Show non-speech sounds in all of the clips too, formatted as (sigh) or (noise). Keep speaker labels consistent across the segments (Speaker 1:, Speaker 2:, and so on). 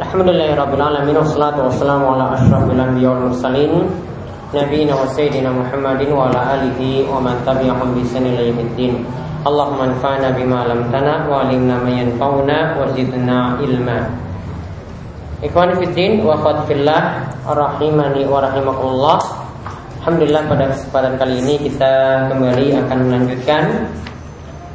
Speaker 1: Alhamdulillahirabbil alamin wassalatu wassalamu ala asyrafil anbiya wal mursalin nabiyina wa sayyidina Muhammadin wa ala alihi wa man tabi'ahum bi ihsan ila yaumiddin. Allahumma anfa'na bima 'allamtana wa 'allimna ma yanfa'una wa zidna ilma. Ikhwani fiddin wa akhwat fillah rahimani wa rahimakumullah. Alhamdulillah pada kesempatan kali ini kita kembali akan melanjutkan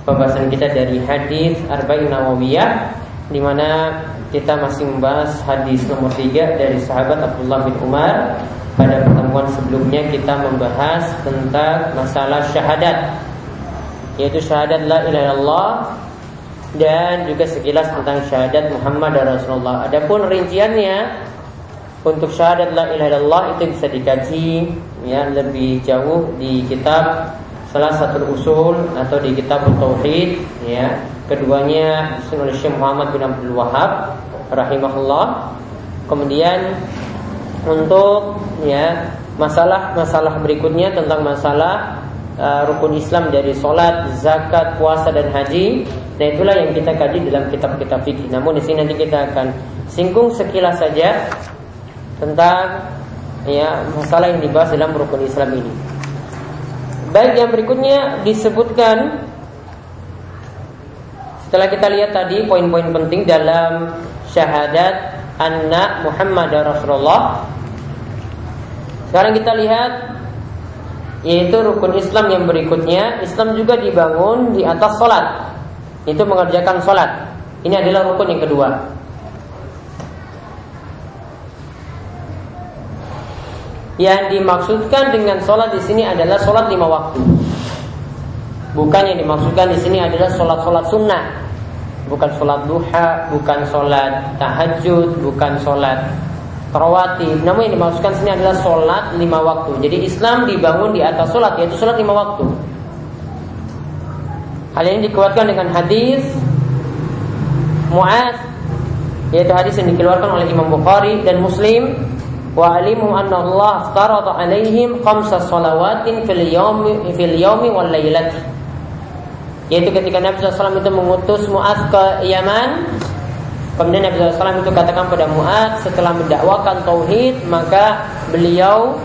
Speaker 1: pembahasan kita dari hadis Arba'in Nawawiyah di mana kita masih membahas hadis nomor 3 dari sahabat Abdullah bin Umar. Pada pertemuan sebelumnya kita membahas tentang masalah syahadat yaitu syahadat la ilaha illallah dan juga sekilas tentang syahadat Muhammad Rasulullah. Adapun rinciannya untuk syahadat la ilaha illallah itu bisa dikaji ya lebih jauh di kitab salah satu usul atau di kitab tauhid ya keduanya oleh Syekh Muhammad bin Abdul Wahab rahimahullah kemudian untuk ya masalah-masalah berikutnya tentang masalah uh, rukun Islam dari solat, zakat, puasa dan haji. Nah itulah yang kita kaji dalam kitab-kitab fikih. Namun di sini nanti kita akan singgung sekilas saja tentang ya masalah yang dibahas dalam rukun Islam ini. Baik yang berikutnya disebutkan setelah kita lihat tadi poin-poin penting dalam syahadat anna Muhammad Rasulullah. Sekarang kita lihat yaitu rukun Islam yang berikutnya. Islam juga dibangun di atas solat. Itu mengerjakan solat. Ini adalah rukun yang kedua. Yang dimaksudkan dengan solat di sini adalah solat lima waktu. Bukan yang dimaksudkan di sini adalah solat sunnah bukan solat duha bukan solat tahajud bukan solat rawatib. Namun yang dimaksudkan sini adalah sholat lima waktu. Jadi Islam dibangun di atas sholat yaitu sholat lima waktu. Hal ini dikuatkan dengan hadis Mu'az yaitu hadis yang dikeluarkan oleh Imam Bukhari dan Muslim wa alimu anna Allah aftarada alaihim khamsa salawatin fil yawmi fil yawmi wal lailati yaitu ketika Nabi SAW itu mengutus Mu'az ke Yaman Kemudian Nabi SAW itu katakan pada Mu'ad setelah mendakwakan tauhid maka beliau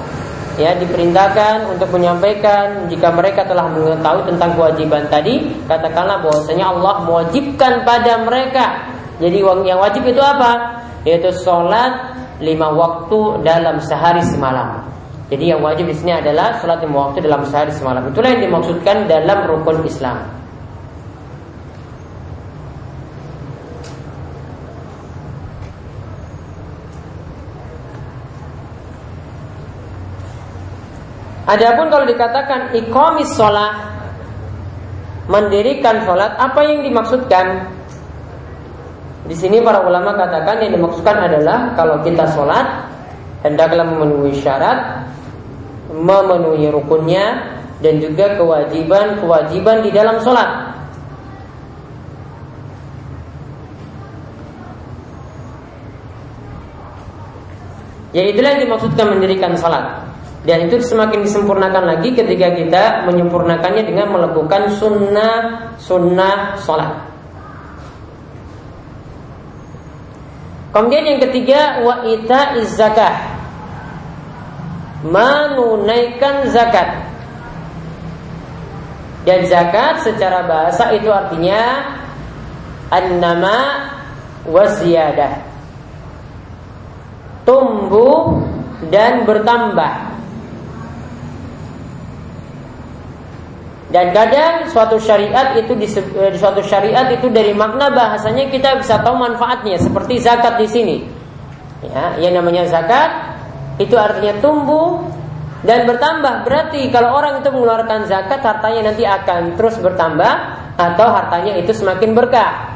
Speaker 1: ya diperintahkan untuk menyampaikan jika mereka telah mengetahui tentang kewajiban tadi katakanlah bahwasanya Allah mewajibkan pada mereka. Jadi yang wajib itu apa? Yaitu sholat lima waktu dalam sehari semalam. Jadi yang wajib di sini adalah sholat lima waktu dalam sehari semalam. Itulah yang dimaksudkan dalam rukun Islam Adapun kalau dikatakan ikomis sholat mendirikan sholat apa yang dimaksudkan? Di sini para ulama katakan yang dimaksudkan adalah kalau kita sholat hendaklah memenuhi syarat, memenuhi rukunnya dan juga kewajiban-kewajiban di dalam sholat. Ya itulah yang dimaksudkan mendirikan sholat. Dan itu semakin disempurnakan lagi ketika kita menyempurnakannya dengan melakukan sunnah sunnah sholat. Kemudian yang ketiga wa ita zakah menunaikan zakat. Dan zakat secara bahasa itu artinya an-nama wa Tumbuh dan bertambah. Dan kadang suatu syariat itu di, eh, suatu syariat itu dari makna bahasanya kita bisa tahu manfaatnya seperti zakat di sini. Ya, yang namanya zakat itu artinya tumbuh dan bertambah. Berarti kalau orang itu mengeluarkan zakat hartanya nanti akan terus bertambah atau hartanya itu semakin berkah.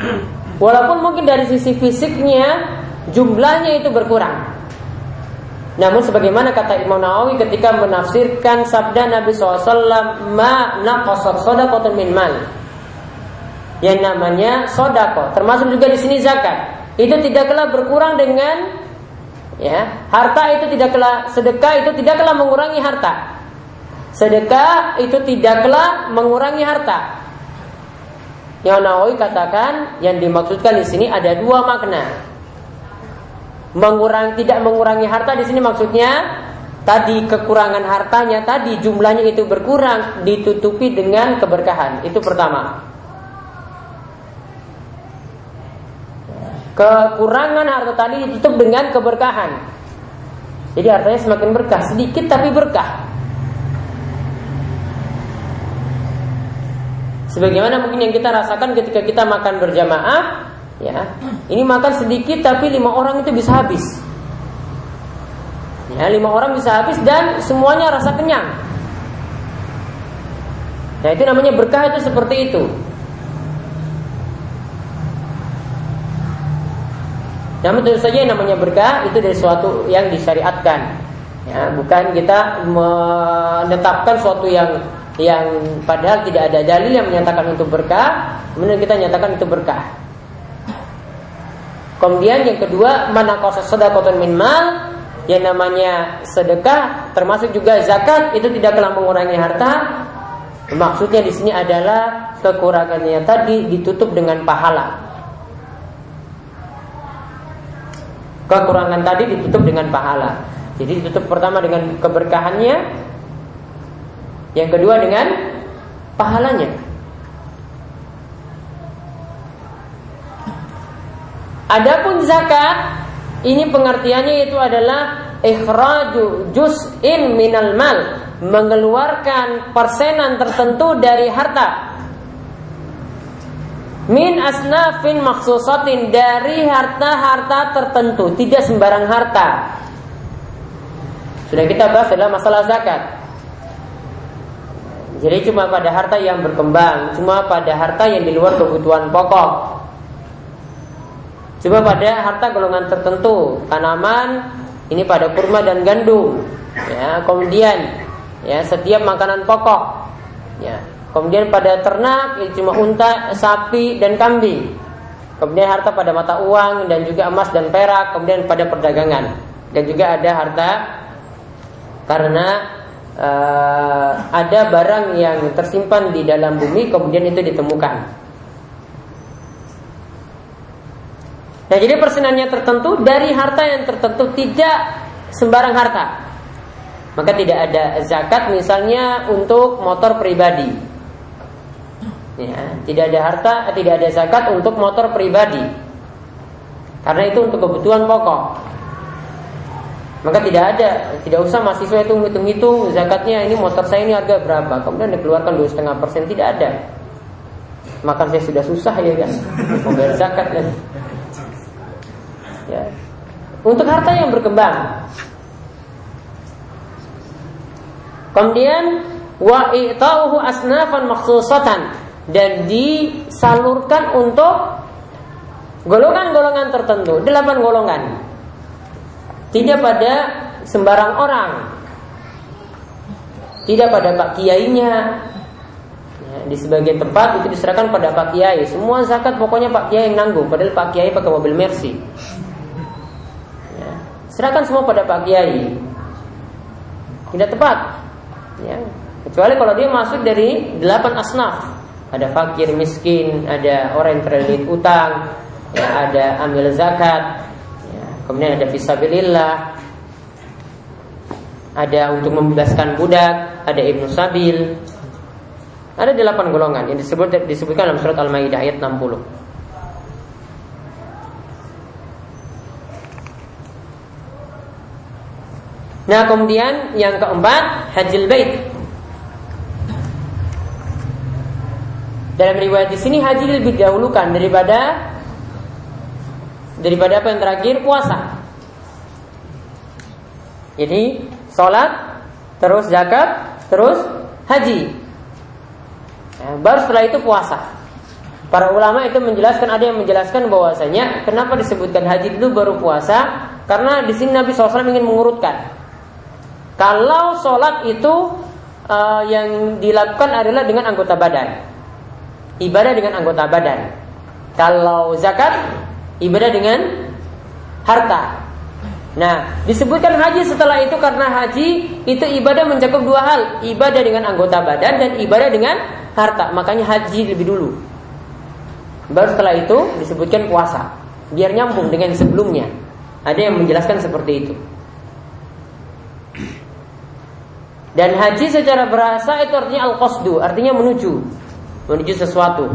Speaker 1: (clears throat) Walaupun mungkin dari sisi fisiknya jumlahnya itu berkurang. Namun sebagaimana kata Imam Nawawi ketika menafsirkan sabda Nabi SAW Ma naqasar sodakotun min mal. Yang namanya sodako Termasuk juga di sini zakat. Itu tidaklah berkurang dengan ya Harta itu tidaklah Sedekah itu tidaklah mengurangi harta. Sedekah itu tidaklah mengurangi harta. Yang Nawawi katakan yang dimaksudkan di sini ada dua makna. Mengurangi tidak mengurangi harta di sini maksudnya tadi kekurangan hartanya tadi jumlahnya itu berkurang ditutupi dengan keberkahan. Itu pertama. Kekurangan harta tadi ditutup dengan keberkahan. Jadi hartanya semakin berkah, sedikit tapi berkah. Sebagaimana mungkin yang kita rasakan ketika kita makan berjamaah, ya. Ini makan sedikit tapi lima orang itu bisa habis. Ya, lima orang bisa habis dan semuanya rasa kenyang. Nah, itu namanya berkah itu seperti itu. Namun tentu saja yang namanya berkah itu dari suatu yang disyariatkan. Ya, bukan kita menetapkan suatu yang yang padahal tidak ada dalil yang menyatakan itu berkah, kemudian kita nyatakan itu berkah. Kemudian yang kedua, mana kau sedekah min mal, yang namanya sedekah termasuk juga zakat itu tidak tidaklah mengurangi harta. Maksudnya di sini adalah kekurangannya tadi ditutup dengan pahala. Kekurangan tadi ditutup dengan pahala. Jadi ditutup pertama dengan keberkahannya, yang kedua dengan pahalanya. Adapun zakat ini pengertiannya itu adalah ikhraju juz'in minal mal, mengeluarkan persenan tertentu dari harta. Min asnafin maksusatin dari harta-harta tertentu, tidak sembarang harta. Sudah kita bahas adalah masalah zakat. Jadi cuma pada harta yang berkembang, cuma pada harta yang di luar kebutuhan pokok. Cuma pada harta golongan tertentu, tanaman ini pada kurma dan gandum. Ya, kemudian ya setiap makanan pokok. Ya, kemudian pada ternak cuma unta, sapi dan kambing. Kemudian harta pada mata uang dan juga emas dan perak, kemudian pada perdagangan. Dan juga ada harta karena uh, ada barang yang tersimpan di dalam bumi kemudian itu ditemukan. Nah, jadi persenannya tertentu dari harta yang tertentu tidak sembarang harta. Maka tidak ada zakat misalnya untuk motor pribadi. Ya, tidak ada harta, tidak ada zakat untuk motor pribadi. Karena itu untuk kebutuhan pokok. Maka tidak ada, tidak usah mahasiswa itu hitung-hitung zakatnya ini motor saya ini harga berapa, kemudian dikeluarkan dua setengah persen tidak ada. Makan saya sudah susah ya kan, mau bayar zakat kan. Ya. Untuk harta yang berkembang. Kemudian wa i'ta'uhu asnafan maksusatan dan disalurkan untuk golongan-golongan tertentu, delapan golongan. Tidak pada sembarang orang. Tidak pada Pak Kiainya. Ya, di sebagian tempat itu diserahkan pada Pak Kiai. Semua zakat pokoknya Pak Kiai yang nanggung. Padahal Pak Kiai pakai mobil Mercy. Ya, serahkan semua pada Pak Kiai. Tidak tepat. Ya. Kecuali kalau dia masuk dari delapan asnaf. Ada fakir, miskin, ada orang yang terlilit utang, ya, ada ambil zakat, Kemudian ada fisabilillah Ada untuk membebaskan budak Ada ibnu sabil Ada delapan golongan yang disebut disebutkan dalam surat Al-Maidah ayat 60 Nah kemudian yang keempat Hajil Bait Dalam riwayat di sini haji lebih dahulukan daripada daripada apa yang terakhir puasa. Jadi sholat, terus zakat, terus haji. Ya, baru setelah itu puasa. Para ulama itu menjelaskan ada yang menjelaskan bahwasanya kenapa disebutkan haji itu baru puasa karena di sini Nabi SAW ingin mengurutkan. Kalau sholat itu uh, yang dilakukan adalah dengan anggota badan, ibadah dengan anggota badan. Kalau zakat ibadah dengan harta. Nah, disebutkan haji setelah itu karena haji itu ibadah mencakup dua hal, ibadah dengan anggota badan dan ibadah dengan harta. Makanya haji lebih dulu. Baru setelah itu disebutkan puasa. Biar nyambung dengan sebelumnya. Ada yang menjelaskan seperti itu. Dan haji secara bahasa itu artinya al-qasdu, artinya menuju, menuju sesuatu.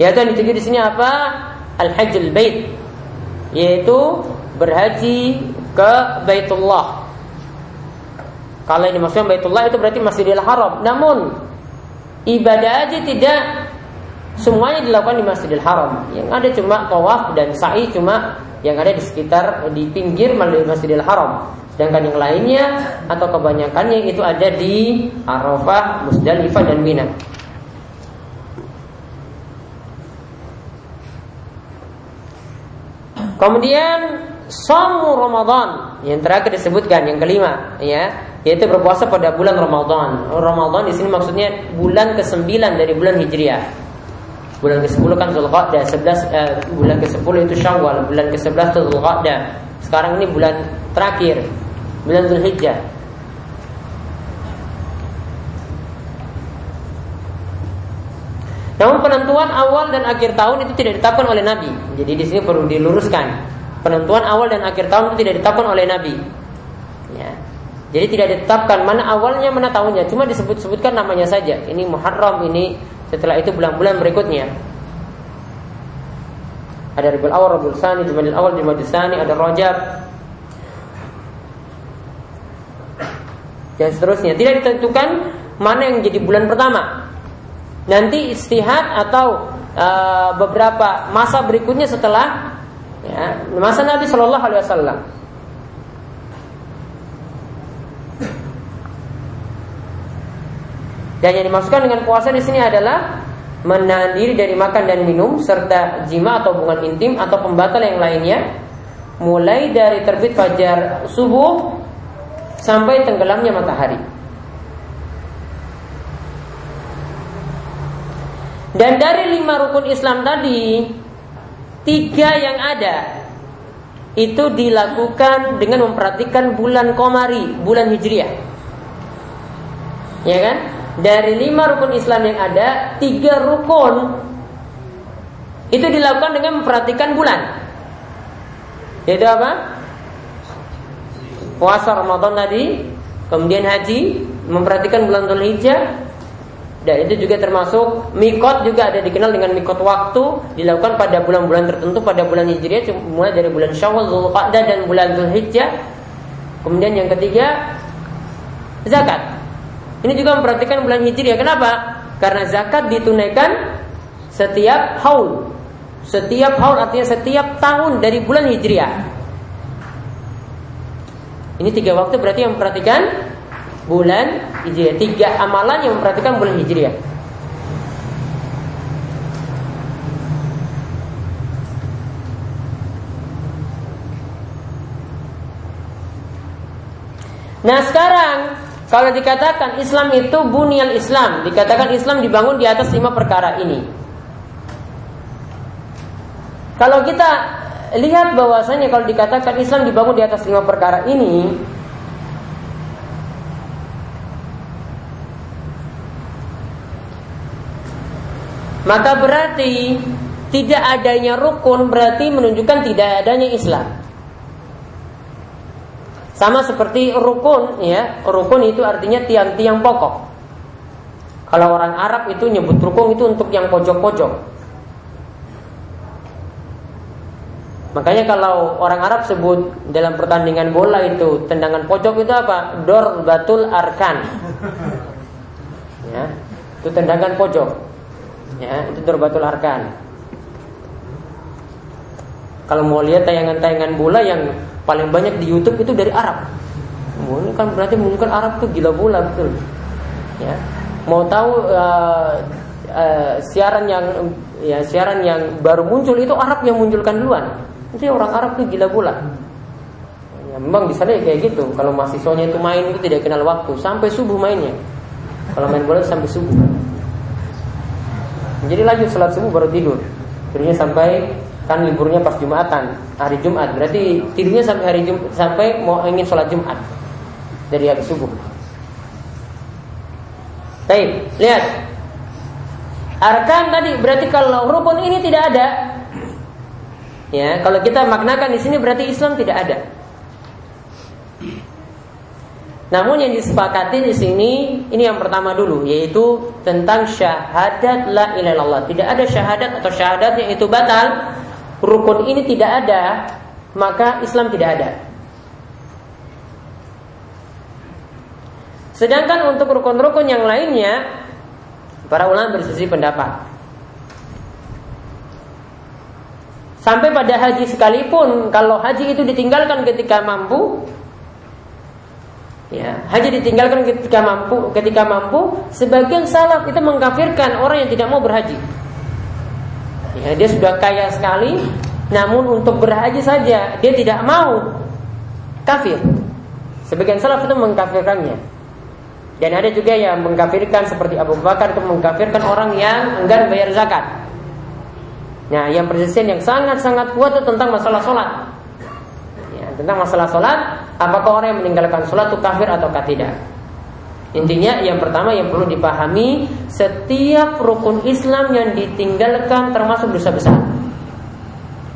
Speaker 1: Yaitu yang dituju di sini apa? Al-hajjul bait, yaitu berhaji ke Baitullah. Kalau ini maksudnya Baitullah itu berarti Masjidil Haram. Namun ibadah haji tidak semuanya dilakukan di Masjidil Haram. Yang ada cuma tawaf dan sa'i cuma yang ada di sekitar di pinggir Masjidil Haram. Sedangkan yang lainnya atau kebanyakannya itu ada di Arafah, Musdalifah dan Mina. Kemudian Somu Ramadan yang terakhir disebutkan yang kelima ya yaitu berpuasa pada bulan Ramadan. Ramadan di sini maksudnya bulan ke-9 dari bulan Hijriah. Bulan ke-10 kan Zulqa'dah, 11 eh, bulan ke-10 itu Syawal, bulan ke-11 itu Zulqa'dah. Sekarang ini bulan terakhir bulan Zulhijjah. Namun penentuan awal dan akhir tahun itu tidak ditetapkan oleh Nabi. Jadi di sini perlu diluruskan. Penentuan awal dan akhir tahun itu tidak ditetapkan oleh Nabi. Ya. Jadi tidak ditetapkan mana awalnya mana tahunnya, cuma disebut-sebutkan namanya saja. Ini Muharram, ini setelah itu bulan-bulan berikutnya. Ada Rabiul Awal, Rabiul Sani, Jumadil Awal, Jumadil Sani, ada Rajab, dan seterusnya. Tidak ditentukan mana yang jadi bulan pertama. Nanti istihad atau uh, beberapa masa berikutnya setelah ya, masa Nabi Shallallahu Alaihi Wasallam. Dan yang dimaksudkan dengan puasa di sini adalah menahan diri dari makan dan minum serta jima atau hubungan intim atau pembatal yang lainnya mulai dari terbit fajar subuh sampai tenggelamnya matahari. Dan dari lima rukun Islam tadi, tiga yang ada itu dilakukan dengan memperhatikan bulan komari, bulan hijriah. Ya kan? Dari lima rukun Islam yang ada, tiga rukun itu dilakukan dengan memperhatikan bulan. Yaitu apa? Puasa Ramadan tadi, kemudian haji, memperhatikan bulan Dzulhijjah, dan itu juga termasuk mikot juga ada dikenal dengan mikot waktu dilakukan pada bulan-bulan tertentu pada bulan Hijriah mulai dari bulan Syawal, Zulqa'dah dan bulan Dzulhijjah. Kemudian yang ketiga zakat. Ini juga memperhatikan bulan Hijriah. Kenapa? Karena zakat ditunaikan setiap haul. Setiap haul artinya setiap tahun dari bulan Hijriah. Ini tiga waktu berarti yang memperhatikan bulan Hijriah. Tiga amalan yang memperhatikan bulan Hijriah. Nah sekarang kalau dikatakan Islam itu bunial Islam, dikatakan Islam dibangun di atas lima perkara ini. Kalau kita lihat bahwasanya kalau dikatakan Islam dibangun di atas lima perkara ini, maka berarti tidak adanya rukun berarti menunjukkan tidak adanya Islam. Sama seperti rukun ya, rukun itu artinya tiang-tiang pokok. Kalau orang Arab itu nyebut rukun itu untuk yang pojok-pojok. Makanya kalau orang Arab sebut dalam pertandingan bola itu tendangan pojok itu apa? Dor batul arkan. Ya, itu tendangan pojok. Ya, itu dor batul arkan. Kalau mau lihat tayangan-tayangan bola yang paling banyak di YouTube itu dari Arab. Ini kan berarti mungkin Arab tuh gila bola betul. Ya, mau tahu uh, uh, siaran yang ya siaran yang baru muncul itu Arab yang munculkan duluan. Jadi orang Arab tuh gila gula. Ya, memang di sana ya kayak gitu. Kalau mahasiswanya itu main itu tidak kenal waktu, sampai subuh mainnya. Kalau main bola sampai subuh. Jadi lanjut sholat subuh baru tidur. Tidurnya sampai kan liburnya pas Jumatan, hari Jumat. Berarti tidurnya sampai hari Jumat sampai mau ingin sholat Jumat dari hari subuh. Baik, lihat. arkan tadi berarti kalau rukun ini tidak ada, ya kalau kita maknakan di sini berarti Islam tidak ada. Namun yang disepakati di sini ini yang pertama dulu yaitu tentang syahadat la ilaha. Tidak ada syahadat atau syahadat yang itu batal, rukun ini tidak ada, maka Islam tidak ada. Sedangkan untuk rukun-rukun yang lainnya para ulama bersisi pendapat. Sampai pada haji sekalipun kalau haji itu ditinggalkan ketika mampu Ya, haji ditinggalkan ketika mampu, ketika mampu, sebagian salaf itu mengkafirkan orang yang tidak mau berhaji. Ya, dia sudah kaya sekali, namun untuk berhaji saja dia tidak mau kafir. Sebagian salaf itu mengkafirkannya. Dan ada juga yang mengkafirkan seperti Abu Bakar itu mengkafirkan orang yang enggan bayar zakat. Nah, yang persisian yang sangat-sangat kuat itu tentang masalah sholat tentang masalah sholat, apakah orang yang meninggalkan sholat itu kafir atau tidak? Intinya yang pertama yang perlu dipahami setiap rukun Islam yang ditinggalkan termasuk dosa besar.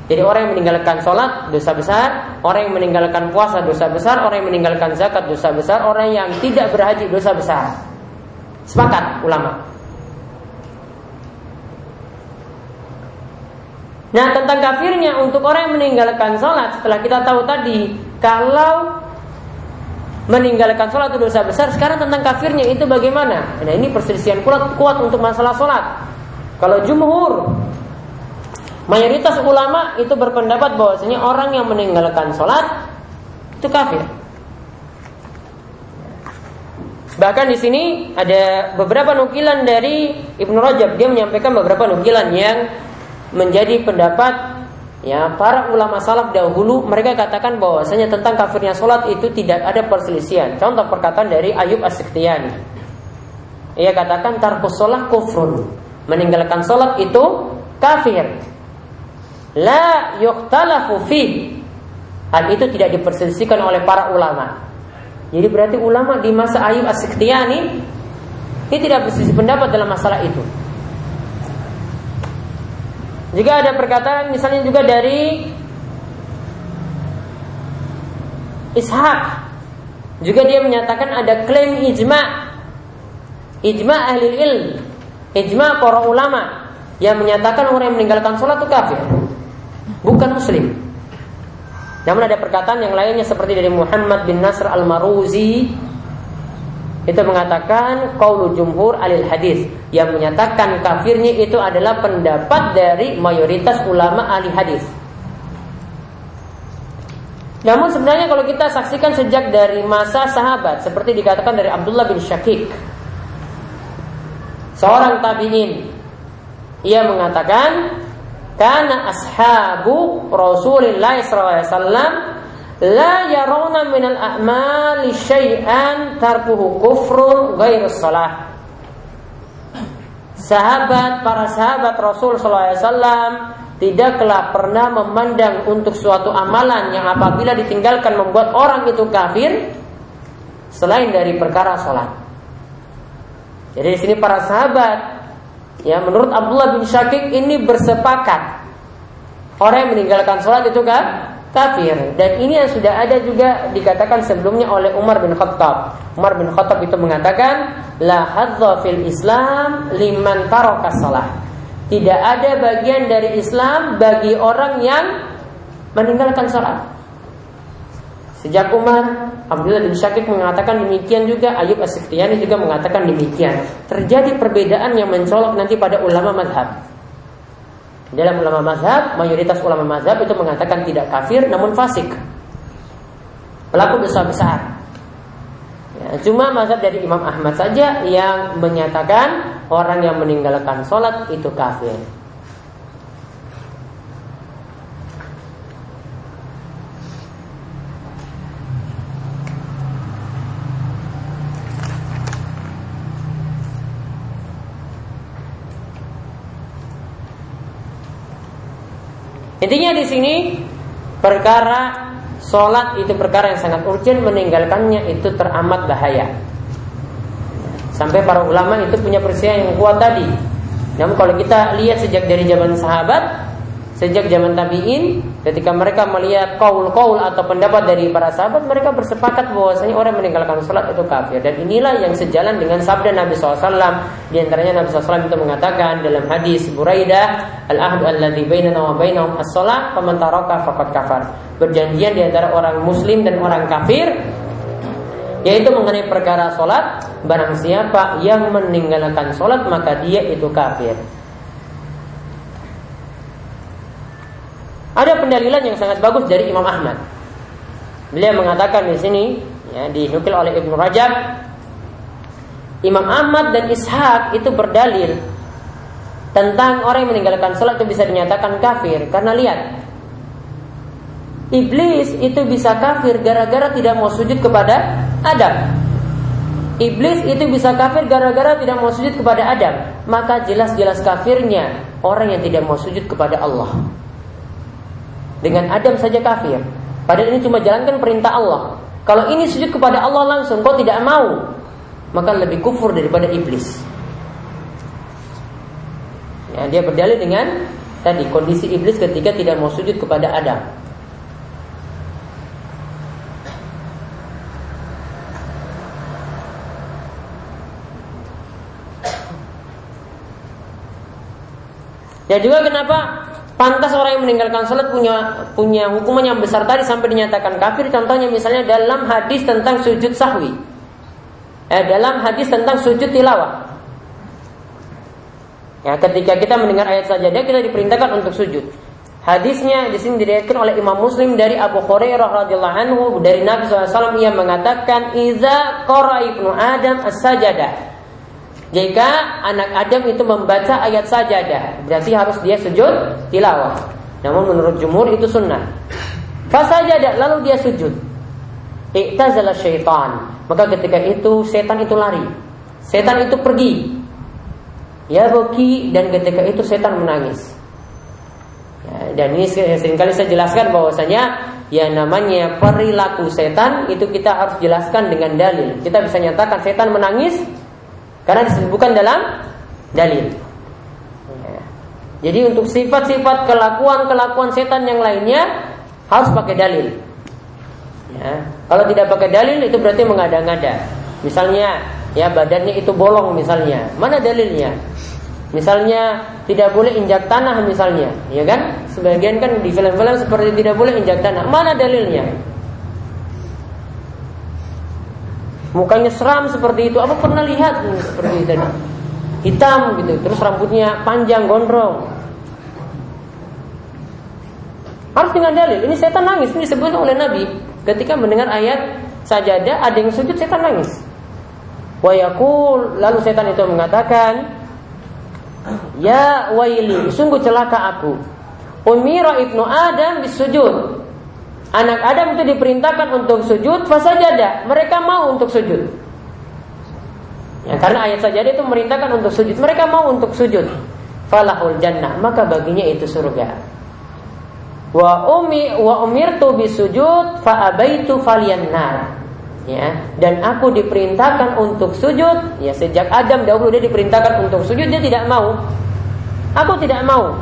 Speaker 1: Jadi orang yang meninggalkan sholat dosa besar, orang yang meninggalkan puasa dosa besar, orang yang meninggalkan zakat dosa besar, orang yang tidak berhaji dosa besar. Sepakat ulama. Nah tentang kafirnya untuk orang yang meninggalkan sholat setelah kita tahu tadi kalau meninggalkan sholat itu dosa besar sekarang tentang kafirnya itu bagaimana? Nah ini perselisihan kuat, kuat untuk masalah sholat. Kalau jumhur mayoritas ulama itu berpendapat bahwasanya orang yang meninggalkan sholat itu kafir. Bahkan di sini ada beberapa nukilan dari Ibnu Rajab dia menyampaikan beberapa nukilan yang menjadi pendapat ya para ulama salaf dahulu mereka katakan bahwasanya tentang kafirnya sholat itu tidak ada perselisihan. Contoh perkataan dari Ayub As-Sikhtiyani. Ia katakan tarkus sholat kufrun. Meninggalkan sholat itu kafir. La yuktalafu fi. Hal itu tidak diperselisihkan oleh para ulama. Jadi berarti ulama di masa Ayub As-Sikhtiyani ini tidak berselisih pendapat dalam masalah itu. Jika ada perkataan misalnya juga dari Ishak juga dia menyatakan ada klaim ijma. Ijma ahli ilm. Ijma para ulama yang menyatakan orang yang meninggalkan sholat itu kafir. Bukan muslim. Namun ada perkataan yang lainnya seperti dari Muhammad bin Nasr al-Maruzi itu mengatakan qaulu jumhur alil hadis yang menyatakan kafirnya itu adalah pendapat dari mayoritas ulama ahli hadis. Namun sebenarnya kalau kita saksikan sejak dari masa sahabat seperti dikatakan dari Abdullah bin Syakik seorang tabi'in ia mengatakan karena ashabu Rasulullah SAW la yarawna minal a'mali syai'an tarkuhu kufrun ghairu salah. Sahabat, para sahabat Rasul SAW tidaklah pernah memandang untuk suatu amalan yang apabila ditinggalkan membuat orang itu kafir selain dari perkara sholat. Jadi di sini para sahabat ya menurut Abdullah bin Syakik ini bersepakat orang yang meninggalkan sholat itu kan kafir dan ini yang sudah ada juga dikatakan sebelumnya oleh Umar bin Khattab. Umar bin Khattab itu mengatakan la hadza fil Islam liman taraka salah. Tidak ada bagian dari Islam bagi orang yang meninggalkan salat. Sejak Umar, Abdullah bin Syakik mengatakan demikian juga, Ayub as juga mengatakan demikian. Terjadi perbedaan yang mencolok nanti pada ulama madhab. Dalam ulama mazhab, mayoritas ulama mazhab itu mengatakan tidak kafir namun fasik. Pelaku dosa besar. Ya, cuma mazhab dari Imam Ahmad saja yang menyatakan orang yang meninggalkan sholat itu kafir. Intinya di sini perkara sholat itu perkara yang sangat urgent meninggalkannya itu teramat bahaya. Sampai para ulama itu punya persiapan yang kuat tadi. Namun kalau kita lihat sejak dari zaman sahabat, sejak zaman tabiin ketika mereka melihat kaul-kaul atau pendapat dari para sahabat mereka bersepakat bahwasanya orang meninggalkan sholat itu kafir. Dan inilah yang sejalan dengan sabda Nabi SAW di antaranya Nabi SAW itu mengatakan dalam hadis Buraidah al-ahdu alladhi bainana wa bainahum as-sholat faman faqad kafar. Berjanjian di antara orang muslim dan orang kafir yaitu mengenai perkara sholat barang siapa yang meninggalkan sholat maka dia itu kafir Ada pendalilan yang sangat bagus dari Imam Ahmad. Beliau mengatakan di sini ya dinukil oleh Ibnu Rajab Imam Ahmad dan Ishaq itu berdalil tentang orang yang meninggalkan sholat itu bisa dinyatakan kafir karena lihat Iblis itu bisa kafir gara-gara tidak mau sujud kepada Adam. Iblis itu bisa kafir gara-gara tidak mau sujud kepada Adam. Maka jelas-jelas kafirnya orang yang tidak mau sujud kepada Allah. Dengan Adam saja kafir. Padahal ini cuma jalankan perintah Allah. Kalau ini sujud kepada Allah langsung, kau tidak mau, maka lebih kufur daripada iblis. Ya, dia berdalil dengan tadi kondisi iblis ketika tidak mau sujud kepada Adam. Ya juga kenapa Pantas orang yang meninggalkan sholat punya punya hukuman yang besar tadi sampai dinyatakan kafir. Contohnya misalnya dalam hadis tentang sujud sahwi. Eh, dalam hadis tentang sujud tilawah. Ya, ketika kita mendengar ayat sajadah kita diperintahkan untuk sujud. Hadisnya di sini diriwayatkan oleh Imam Muslim dari Abu Hurairah radhiyallahu anhu dari Nabi SAW ia mengatakan iza qara ibnu Adam as-sajadah jika anak Adam itu membaca ayat sajadah, berarti harus dia sujud tilawah. Namun menurut jumhur itu sunnah. Fasajadah lalu dia sujud. Iktazala syaitan. Maka ketika itu setan itu lari. Setan itu pergi. Ya boki dan ketika itu setan menangis. Ya, dan ini sering kali saya jelaskan bahwasanya ya namanya perilaku setan itu kita harus jelaskan dengan dalil. Kita bisa nyatakan setan menangis karena disebutkan dalam dalil. Jadi untuk sifat-sifat kelakuan-kelakuan setan yang lainnya harus pakai dalil. Ya. Kalau tidak pakai dalil itu berarti mengada-ngada. Misalnya ya badannya itu bolong misalnya. Mana dalilnya? Misalnya tidak boleh injak tanah misalnya, ya kan? Sebagian kan di film-film seperti tidak boleh injak tanah. Mana dalilnya? Mukanya seram seperti itu. Apa pernah lihat seperti itu? Hitam gitu, terus rambutnya panjang gondrong. Harus dengan dalil. Ini setan nangis. Ini disebut oleh Nabi ketika mendengar ayat sajadah ada yang sujud setan nangis. Wayakul lalu setan itu mengatakan, Ya waili, sungguh celaka aku. Umira ibnu Adam bisujud. Anak Adam itu diperintahkan untuk sujud, fasajada. Mereka mau untuk sujud. Ya, karena ayat sajadah itu memerintahkan untuk sujud. Mereka mau untuk sujud. Falahul jannah, maka baginya itu surga. Wa umi wa umirtu bisujud fa abaitu falian nar. Ya, dan aku diperintahkan untuk sujud. Ya, sejak Adam dahulu dia diperintahkan untuk sujud, dia tidak mau. Aku tidak mau.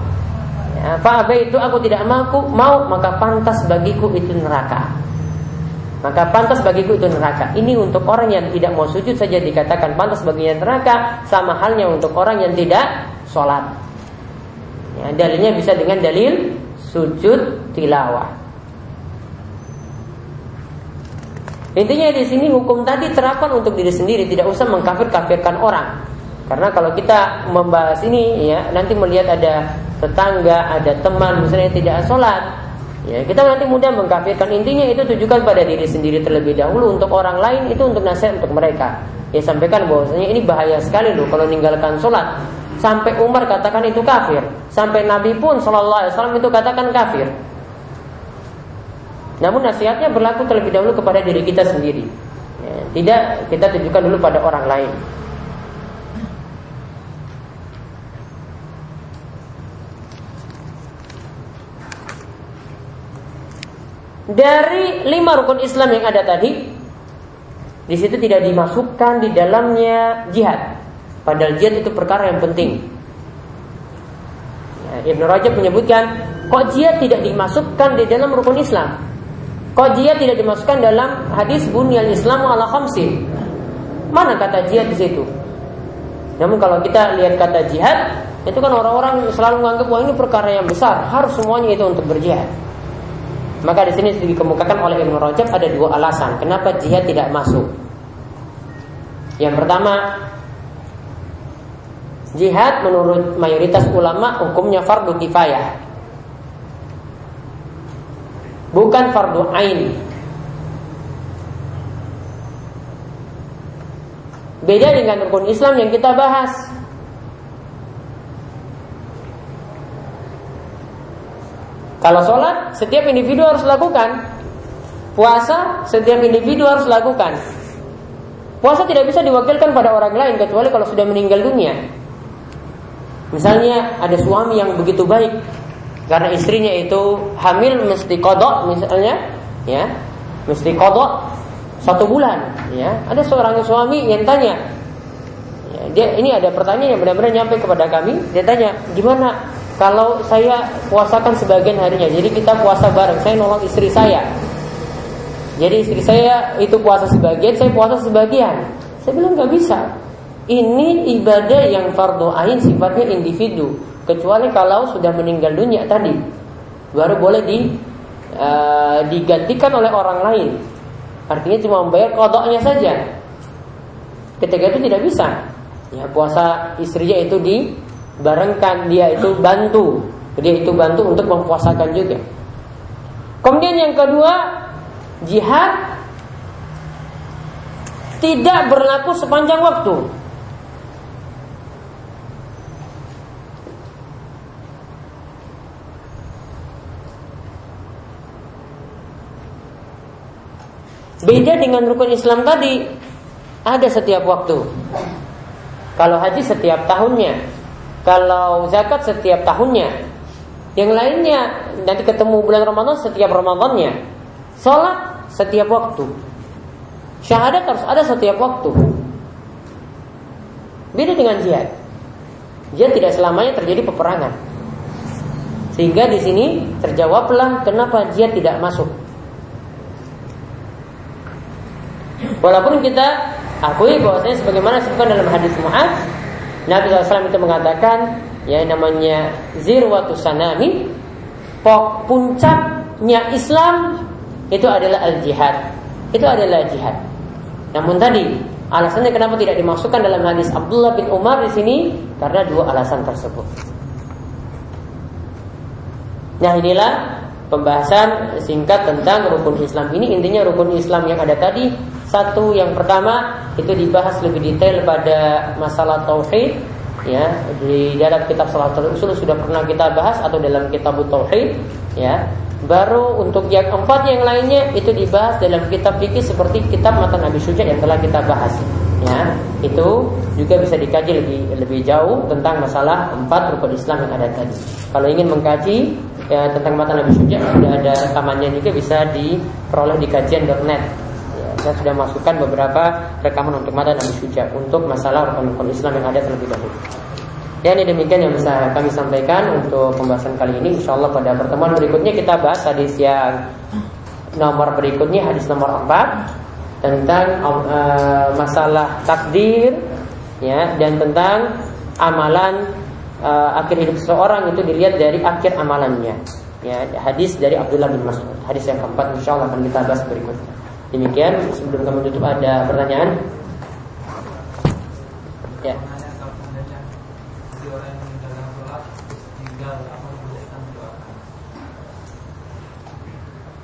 Speaker 1: Ya, itu aku tidak mau, mau maka pantas bagiku itu neraka. Maka pantas bagiku itu neraka. Ini untuk orang yang tidak mau sujud saja dikatakan pantas baginya neraka, sama halnya untuk orang yang tidak sholat. Ya, dalilnya bisa dengan dalil sujud tilawah. Intinya di sini hukum tadi terapkan untuk diri sendiri, tidak usah mengkafir-kafirkan orang. Karena kalau kita membahas ini ya nanti melihat ada tetangga, ada teman misalnya tidak sholat, ya kita nanti mudah mengkafirkan. Intinya itu tujukan pada diri sendiri terlebih dahulu untuk orang lain itu untuk nasihat untuk mereka. Ya sampaikan bahwasanya ini bahaya sekali loh kalau meninggalkan sholat. Sampai Umar katakan itu kafir. Sampai Nabi pun Shallallahu Alaihi Wasallam itu katakan kafir. Namun nasihatnya berlaku terlebih dahulu kepada diri kita sendiri. Ya, tidak kita tujukan dulu pada orang lain. Dari lima rukun Islam yang ada tadi, di situ tidak dimasukkan di dalamnya jihad. Padahal jihad itu perkara yang penting. Nah, Ibnu Rajab menyebutkan kok jihad tidak dimasukkan di dalam rukun Islam? Kok jihad tidak dimasukkan dalam hadis bunyal Islam ala khamsin? Mana kata jihad di situ? Namun kalau kita lihat kata jihad, itu kan orang-orang selalu menganggap wah ini perkara yang besar, harus semuanya itu untuk berjihad. Maka di sini dikemukakan oleh Ibnu Rajab ada dua alasan kenapa jihad tidak masuk. Yang pertama, jihad menurut mayoritas ulama hukumnya fardu kifayah bukan fardu ain. Beda dengan rukun Islam yang kita bahas. Kalau sholat, setiap individu harus lakukan. Puasa, setiap individu harus lakukan. Puasa tidak bisa diwakilkan pada orang lain kecuali kalau sudah meninggal dunia. Misalnya ada suami yang begitu baik, karena istrinya itu hamil mesti kodok misalnya ya mesti kodok satu bulan ya ada seorang suami yang tanya ya, dia ini ada pertanyaan yang benar-benar nyampe kepada kami dia tanya gimana kalau saya puasakan sebagian harinya jadi kita puasa bareng. Saya nolong istri saya. Jadi istri saya itu puasa sebagian saya puasa sebagian. Saya bilang nggak bisa. Ini ibadah yang fardu ain sifatnya individu. Kecuali kalau sudah meninggal dunia tadi. Baru boleh di uh, digantikan oleh orang lain. Artinya cuma membayar kodoknya saja. Ketika itu tidak bisa. Ya puasa istrinya itu dibarengkan dia itu bantu. Dia itu bantu untuk mempuasakan juga. Kemudian yang kedua jihad tidak berlaku sepanjang waktu. Beda dengan rukun Islam tadi, ada setiap waktu. Kalau haji setiap tahunnya, kalau zakat setiap tahunnya, yang lainnya nanti ketemu bulan Ramadan setiap Ramadannya, sholat setiap waktu, syahadat harus ada setiap waktu. Beda dengan jihad. Jihad tidak selamanya terjadi peperangan. Sehingga di sini terjawablah kenapa jihad tidak masuk. Walaupun kita akui bahwasanya sebagaimana disebutkan dalam hadis Mu'ad, Nabi SAW itu mengatakan ya namanya zirwatu sanami pok puncaknya Islam itu adalah al jihad. Itu adalah jihad. Namun tadi alasannya kenapa tidak dimasukkan dalam hadis Abdullah bin Umar di sini karena dua alasan tersebut. Nah inilah pembahasan singkat tentang rukun Islam ini intinya rukun Islam yang ada tadi satu yang pertama itu dibahas lebih detail pada masalah tauhid ya. Di dalam kitab salat usul sudah pernah kita bahas atau dalam kitab tauhid ya. Baru untuk yang empat yang lainnya itu dibahas dalam kitab fikih seperti kitab mata Nabi Suja yang telah kita bahas ya. Itu juga bisa dikaji lebih lebih jauh tentang masalah empat rukun Islam yang ada tadi. Kalau ingin mengkaji ya, tentang mata Nabi Suja sudah ada rekamannya juga bisa diperoleh di kajian.net saya sudah masukkan beberapa rekaman untuk mata dan suja untuk masalah rukun-rukun Islam yang ada terlebih dahulu. Ya ini demikian yang bisa kami sampaikan untuk pembahasan kali ini. Insya Allah pada pertemuan berikutnya kita bahas hadis yang nomor berikutnya hadis nomor 4 tentang uh, masalah takdir ya dan tentang amalan uh, akhir hidup seseorang itu dilihat dari akhir amalannya. Ya, hadis dari Abdullah bin Mas'ud. Hadis yang keempat insya Allah akan kita bahas berikutnya. Demikian sebelum kami tutup ada pertanyaan? Ya.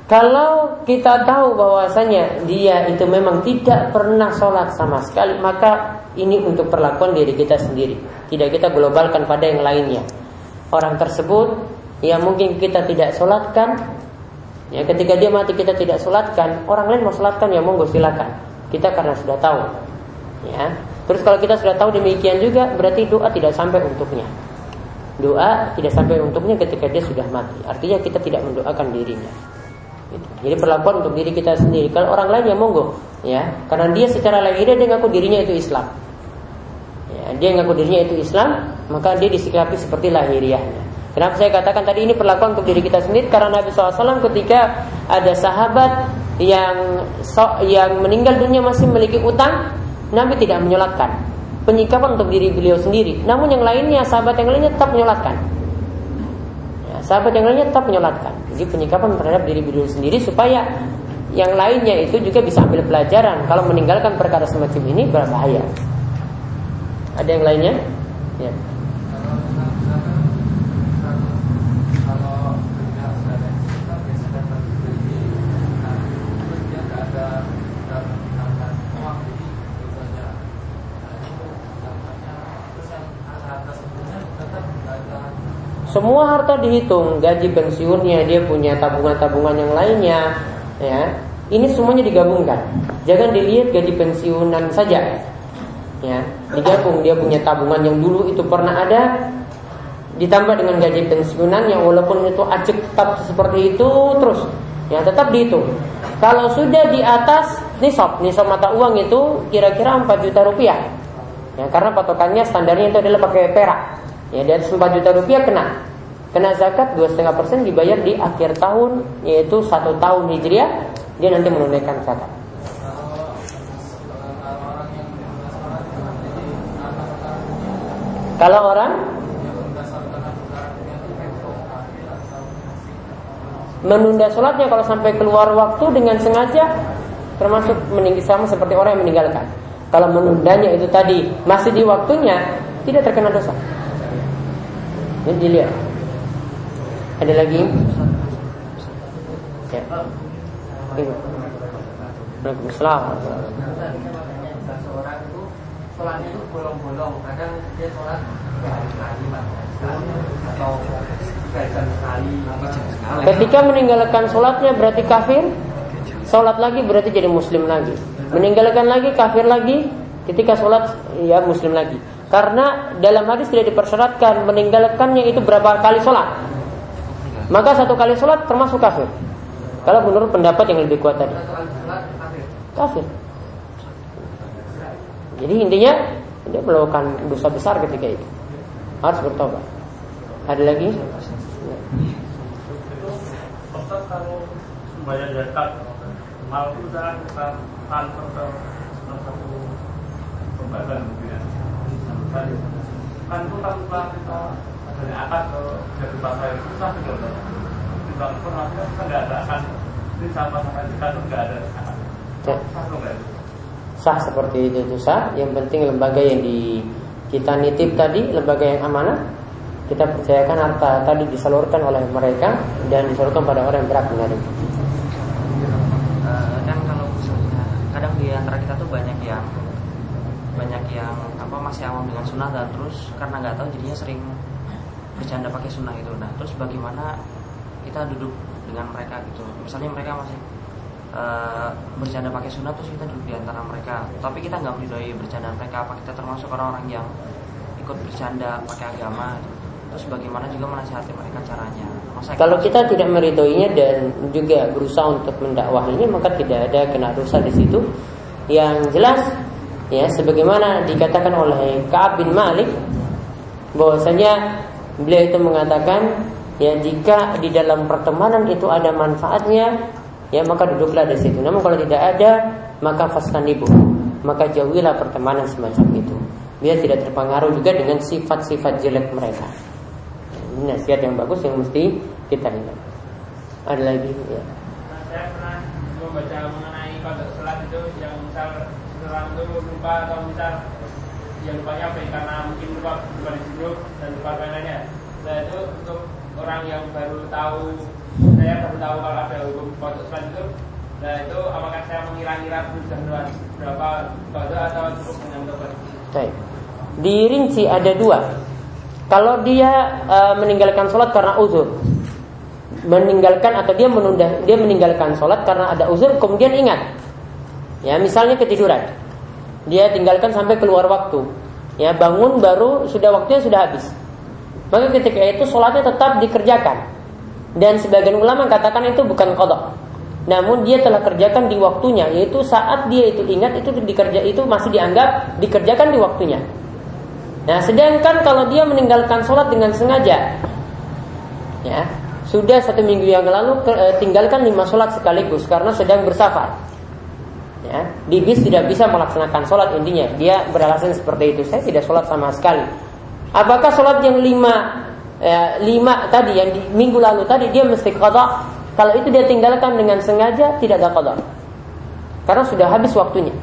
Speaker 1: Kalau kita tahu bahwasanya dia itu memang tidak pernah sholat sama sekali, maka ini untuk perlakuan diri kita sendiri. Tidak kita globalkan pada yang lainnya. Orang tersebut yang mungkin kita tidak sholatkan, Ya, ketika dia mati kita tidak sholatkan, orang lain mau sholatkan ya monggo silakan. Kita karena sudah tahu. Ya. Terus kalau kita sudah tahu demikian juga berarti doa tidak sampai untuknya. Doa tidak sampai untuknya ketika dia sudah mati. Artinya kita tidak mendoakan dirinya. Gitu. Jadi perlakuan untuk diri kita sendiri. Kalau orang lain ya monggo, ya, karena dia secara lahiriah dia ngaku dirinya itu Islam. Ya, dia ngaku dirinya itu Islam, maka dia disikapi seperti lahiriahnya. Kenapa saya katakan tadi ini perlakuan untuk diri kita sendiri karena Nabi SAW ketika ada sahabat yang so, yang meninggal dunia masih memiliki utang, Nabi tidak menyolatkan. Penyikapan untuk diri beliau sendiri. Namun yang lainnya, sahabat yang lainnya tetap menyolatkan. Ya, sahabat yang lainnya tetap menyolatkan. Jadi penyikapan terhadap diri beliau sendiri supaya yang lainnya itu juga bisa ambil pelajaran. Kalau meninggalkan perkara semacam ini berbahaya. Ada yang lainnya? Ya. Semua harta dihitung, gaji pensiunnya, dia punya tabungan-tabungan yang lainnya, ya. Ini semuanya digabungkan. Jangan dilihat gaji pensiunan saja. Ya, digabung dia punya tabungan yang dulu itu pernah ada ditambah dengan gaji pensiunan yang walaupun itu acek tetap seperti itu terus ya tetap dihitung. Kalau sudah di atas nisab, nisab mata uang itu kira-kira 4 juta rupiah. Ya, karena patokannya standarnya itu adalah pakai perak. Ya atas 4 juta rupiah kena Kena zakat 2,5% dibayar di akhir tahun Yaitu satu tahun hijriah Dia nanti menunaikan zakat. Kalau orang Menunda sholatnya kalau sampai keluar waktu dengan sengaja Termasuk meninggal sama seperti orang yang meninggalkan. Kalau menundanya itu tadi masih di waktunya Tidak terkena dosa. Ini dilihat. Ada lagi? Ya. Waalaikumsalam. Ketika meninggalkan sholatnya berarti kafir Sholat lagi berarti jadi muslim lagi Meninggalkan lagi kafir lagi Ketika sholat ya muslim lagi karena dalam hadis tidak dipersyaratkan meninggalkannya itu berapa kali sholat. Maka satu kali sholat termasuk kafir. Kalau menurut pendapat yang lebih kuat tadi. Kafir. Jadi intinya dia melakukan dosa besar ketika itu. Harus bertobat. Ada lagi? kalau dari atas ke dari itu susah loh di transfer nanti kan kita nggak ada akan ini sama sama kita tuh nggak ada. Akan sah seperti itu itu sah. Yang penting lembaga yang di kita nitip tadi lembaga yang amanah kita percayakan harta tadi disalurkan oleh mereka dan disalurkan pada orang yang berhak menerima.
Speaker 2: Uh, kan kalau misalnya kadang di antara kita tuh banyak yang banyak yang apa masih awam dengan sunnah dan terus karena nggak tahu jadinya sering bercanda pakai sunnah itu nah terus bagaimana kita duduk dengan mereka gitu? Misalnya mereka masih uh, bercanda pakai sunnah terus kita duduk di antara mereka. Tapi kita nggak meridoi bercanda mereka apa kita termasuk orang-orang yang ikut bercanda pakai agama terus bagaimana juga menasihati mereka caranya?
Speaker 1: Masa kalau kita tidak meridoinya dan juga berusaha untuk mendakwah ini maka tidak ada kena dosa di situ. Yang jelas ya sebagaimana dikatakan oleh Ka'ab bin Malik bahwasanya beliau itu mengatakan ya jika di dalam pertemanan itu ada manfaatnya ya maka duduklah di situ. Namun kalau tidak ada maka ibu. Maka jauhilah pertemanan semacam itu. Biar tidak terpengaruh juga dengan sifat-sifat jelek mereka. Ini nasihat yang bagus yang mesti kita ingat ada lagi? Ya. Saya pernah membaca mengenai pada sholat itu yang misal seorang itu lupa atau misal lupanya apa ya, karena mungkin lupa lupa disuruh dan lupa lainnya nah itu untuk orang yang baru tahu saya baru tahu kalau ada hukum sholat itu nah itu apakah saya mengira-ngira sudah berapa foto atau cukup dengan tobat Baik. Dirinci ada dua. Kalau dia e, meninggalkan sholat karena uzur, meninggalkan atau dia menunda, dia meninggalkan sholat karena ada uzur, kemudian ingat, Ya, misalnya ketiduran. Dia tinggalkan sampai keluar waktu. Ya, bangun baru sudah waktunya sudah habis. Maka ketika itu sholatnya tetap dikerjakan. Dan sebagian ulama katakan itu bukan kodok. Namun dia telah kerjakan di waktunya, yaitu saat dia itu ingat itu dikerja itu masih dianggap dikerjakan di waktunya. Nah, sedangkan kalau dia meninggalkan sholat dengan sengaja, Ya, sudah satu minggu yang lalu eh, tinggalkan lima sholat sekaligus karena sedang bersafar. Ya, di bis tidak bisa melaksanakan sholat intinya dia beralasan seperti itu. Saya tidak sholat sama sekali. Apakah sholat yang lima ya, lima tadi yang di minggu lalu tadi dia mesti qada? Kalau itu dia tinggalkan dengan sengaja tidak ada qada. Karena sudah habis waktunya.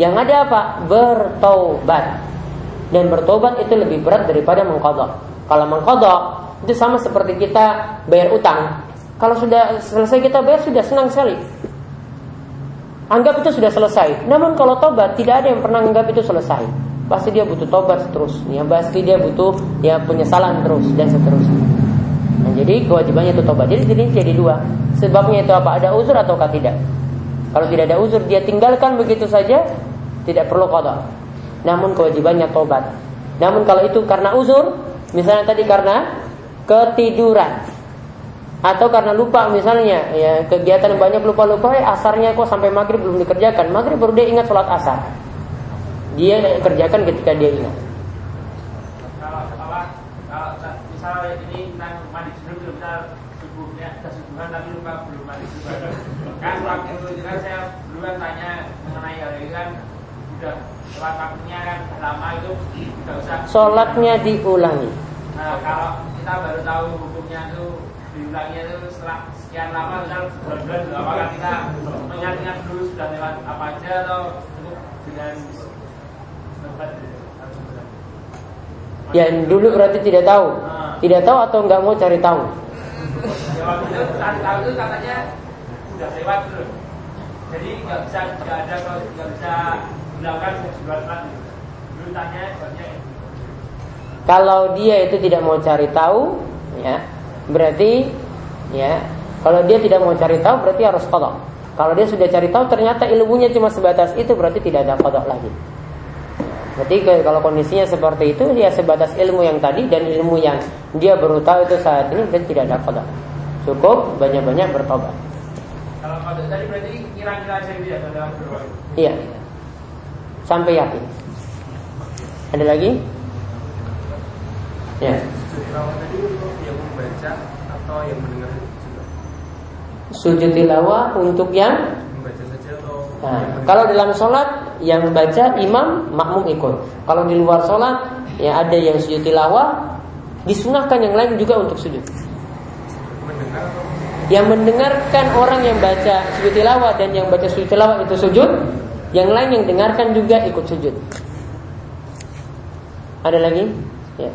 Speaker 1: Yang ada apa? Bertaubat. Dan bertobat itu lebih berat daripada mengkodok. Kalau mengkodok itu sama seperti kita bayar utang. Kalau sudah selesai kita bayar sudah senang sekali. Anggap itu sudah selesai. Namun kalau tobat tidak ada yang pernah anggap itu selesai. Pasti dia butuh tobat terus. Ya, pasti dia butuh ya penyesalan terus dan seterusnya. Nah, jadi kewajibannya itu tobat. Jadi jadi jadi dua. Sebabnya itu apa? Ada uzur ataukah tidak? Kalau tidak ada uzur dia tinggalkan begitu saja, tidak perlu kodok. Namun kewajibannya tobat. Namun kalau itu karena uzur, misalnya tadi karena ketiduran atau karena lupa misalnya ya kegiatan banyak lupa-lupa eh, asarnya kok sampai maghrib belum dikerjakan. Maghrib baru dia ingat sholat asar. Dia kerjakan ketika dia ingat.
Speaker 3: Kalau apa kalau misalnya ini tentang mandi junub misal subuhnya sudah subuhan tapi lupa belum mandi junub kan waktu itu kan saya duluan tanya mengenai hal ini kan udah lewat waktunya kan lama itu tidak usah
Speaker 1: sholatnya diulangi.
Speaker 3: Nah kalau kita baru tahu hukumnya itu diulangnya itu setelah sekian lama misal bulan-bulan apakah kita mengingat-ingat dulu sudah lewat apa aja atau cukup dengan
Speaker 1: yang dulu berarti tidak tahu. Tidak tahu atau nggak mau cari tahu?
Speaker 3: Ya waktu itu cari tahu itu katanya udah lewat dulu. Jadi nggak bisa nggak ada kalau nggak bisa dilakukan lagi dulu tanya jawabnya
Speaker 1: kalau dia itu tidak mau cari tahu ya berarti ya kalau dia tidak mau cari tahu berarti harus kodok kalau dia sudah cari tahu ternyata ilmunya cuma sebatas itu berarti tidak ada kodok lagi Berarti kalau kondisinya seperti itu ya sebatas ilmu yang tadi dan ilmu yang dia baru tahu itu saat ini dan tidak ada kodok. Cukup banyak-banyak bertobat.
Speaker 3: kalau kodok tadi berarti kira-kira aja gitu ya dalam berwaktu
Speaker 1: Iya. Sampai yakin. Ada lagi? Ya.
Speaker 4: Tilawah tadi untuk yang membaca atau yang mendengar juga
Speaker 1: Sujud tilawah untuk yang
Speaker 4: membaca saja atau
Speaker 1: Nah, kalau dalam sholat yang baca imam makmum ikut. Kalau di luar sholat ya ada yang sujud tilawah, disunahkan yang lain juga untuk sujud.
Speaker 4: mendengar atau
Speaker 1: Yang mendengarkan orang yang baca sujud tilawah dan yang baca sujud tilawah itu sujud, yang lain yang dengarkan juga ikut sujud. Ada lagi? Ya.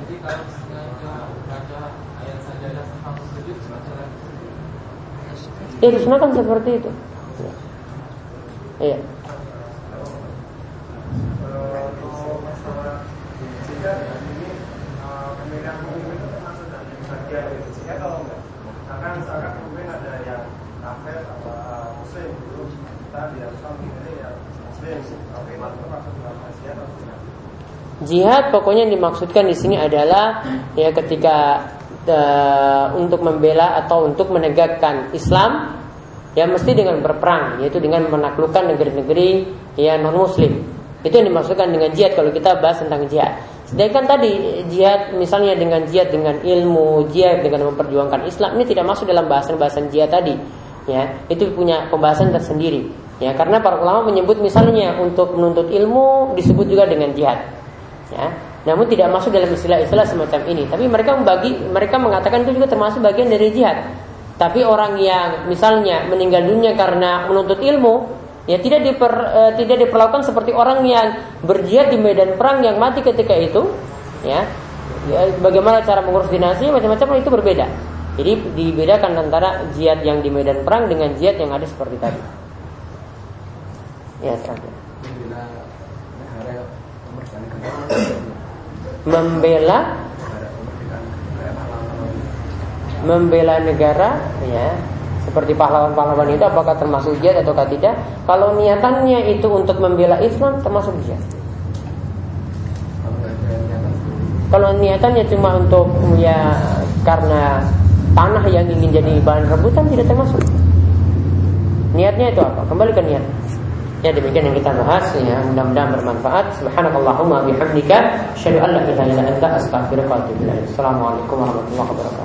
Speaker 1: Ya disunahkan seperti itu. Ya. Iya.
Speaker 4: pemilihan pemimpin itu termasuk dari bagian dari jika kalau enggak misalkan misalkan pemimpin ada yang kafir atau muslim dulu kita diharuskan memilih yang muslim tapi itu termasuk dalam jihad atau tidak
Speaker 1: Jihad pokoknya yang dimaksudkan di sini adalah ya ketika eh, untuk membela atau untuk menegakkan Islam ya mesti dengan berperang yaitu dengan menaklukkan negeri-negeri ya non muslim. Itu yang dimaksudkan dengan jihad kalau kita bahas tentang jihad. Sedangkan tadi jihad misalnya dengan jihad dengan ilmu, jihad dengan memperjuangkan Islam ini tidak masuk dalam bahasan-bahasan jihad tadi. Ya, itu punya pembahasan tersendiri. Ya, karena para ulama menyebut misalnya untuk menuntut ilmu disebut juga dengan jihad. Ya, namun tidak masuk dalam istilah-istilah semacam ini. Tapi mereka membagi, mereka mengatakan itu juga termasuk bagian dari jihad. Tapi orang yang misalnya meninggal dunia karena menuntut ilmu, ya tidak diper, eh, tidak diperlakukan seperti orang yang berjihad di medan perang yang mati ketika itu, ya. Ya, Bagaimana cara mengurus dinasti macam-macam itu berbeda. Jadi dibedakan antara jihad yang di medan perang dengan jihad yang ada seperti tadi. Ya, terakhir.
Speaker 4: membela negara kemerdekaan negara
Speaker 1: Membela membela negara ya seperti pahlawan-pahlawan itu apakah termasuk jihad atau tidak? Kalau niatannya itu untuk membela Islam termasuk jihad. Kalau niatannya cuma untuk ya karena tanah yang ingin jadi bahan rebutan tidak termasuk. Niatnya itu apa? Kembali ke niat ya demikian yang kita bahas. Ya mudah-mudahan bermanfaat. Subhanakallahumma bihamdika. Asyhadu an la ilaha illa anta astaghfiruka wa atubu ilaik. Assalamualaikum warahmatullahi wabarakatuh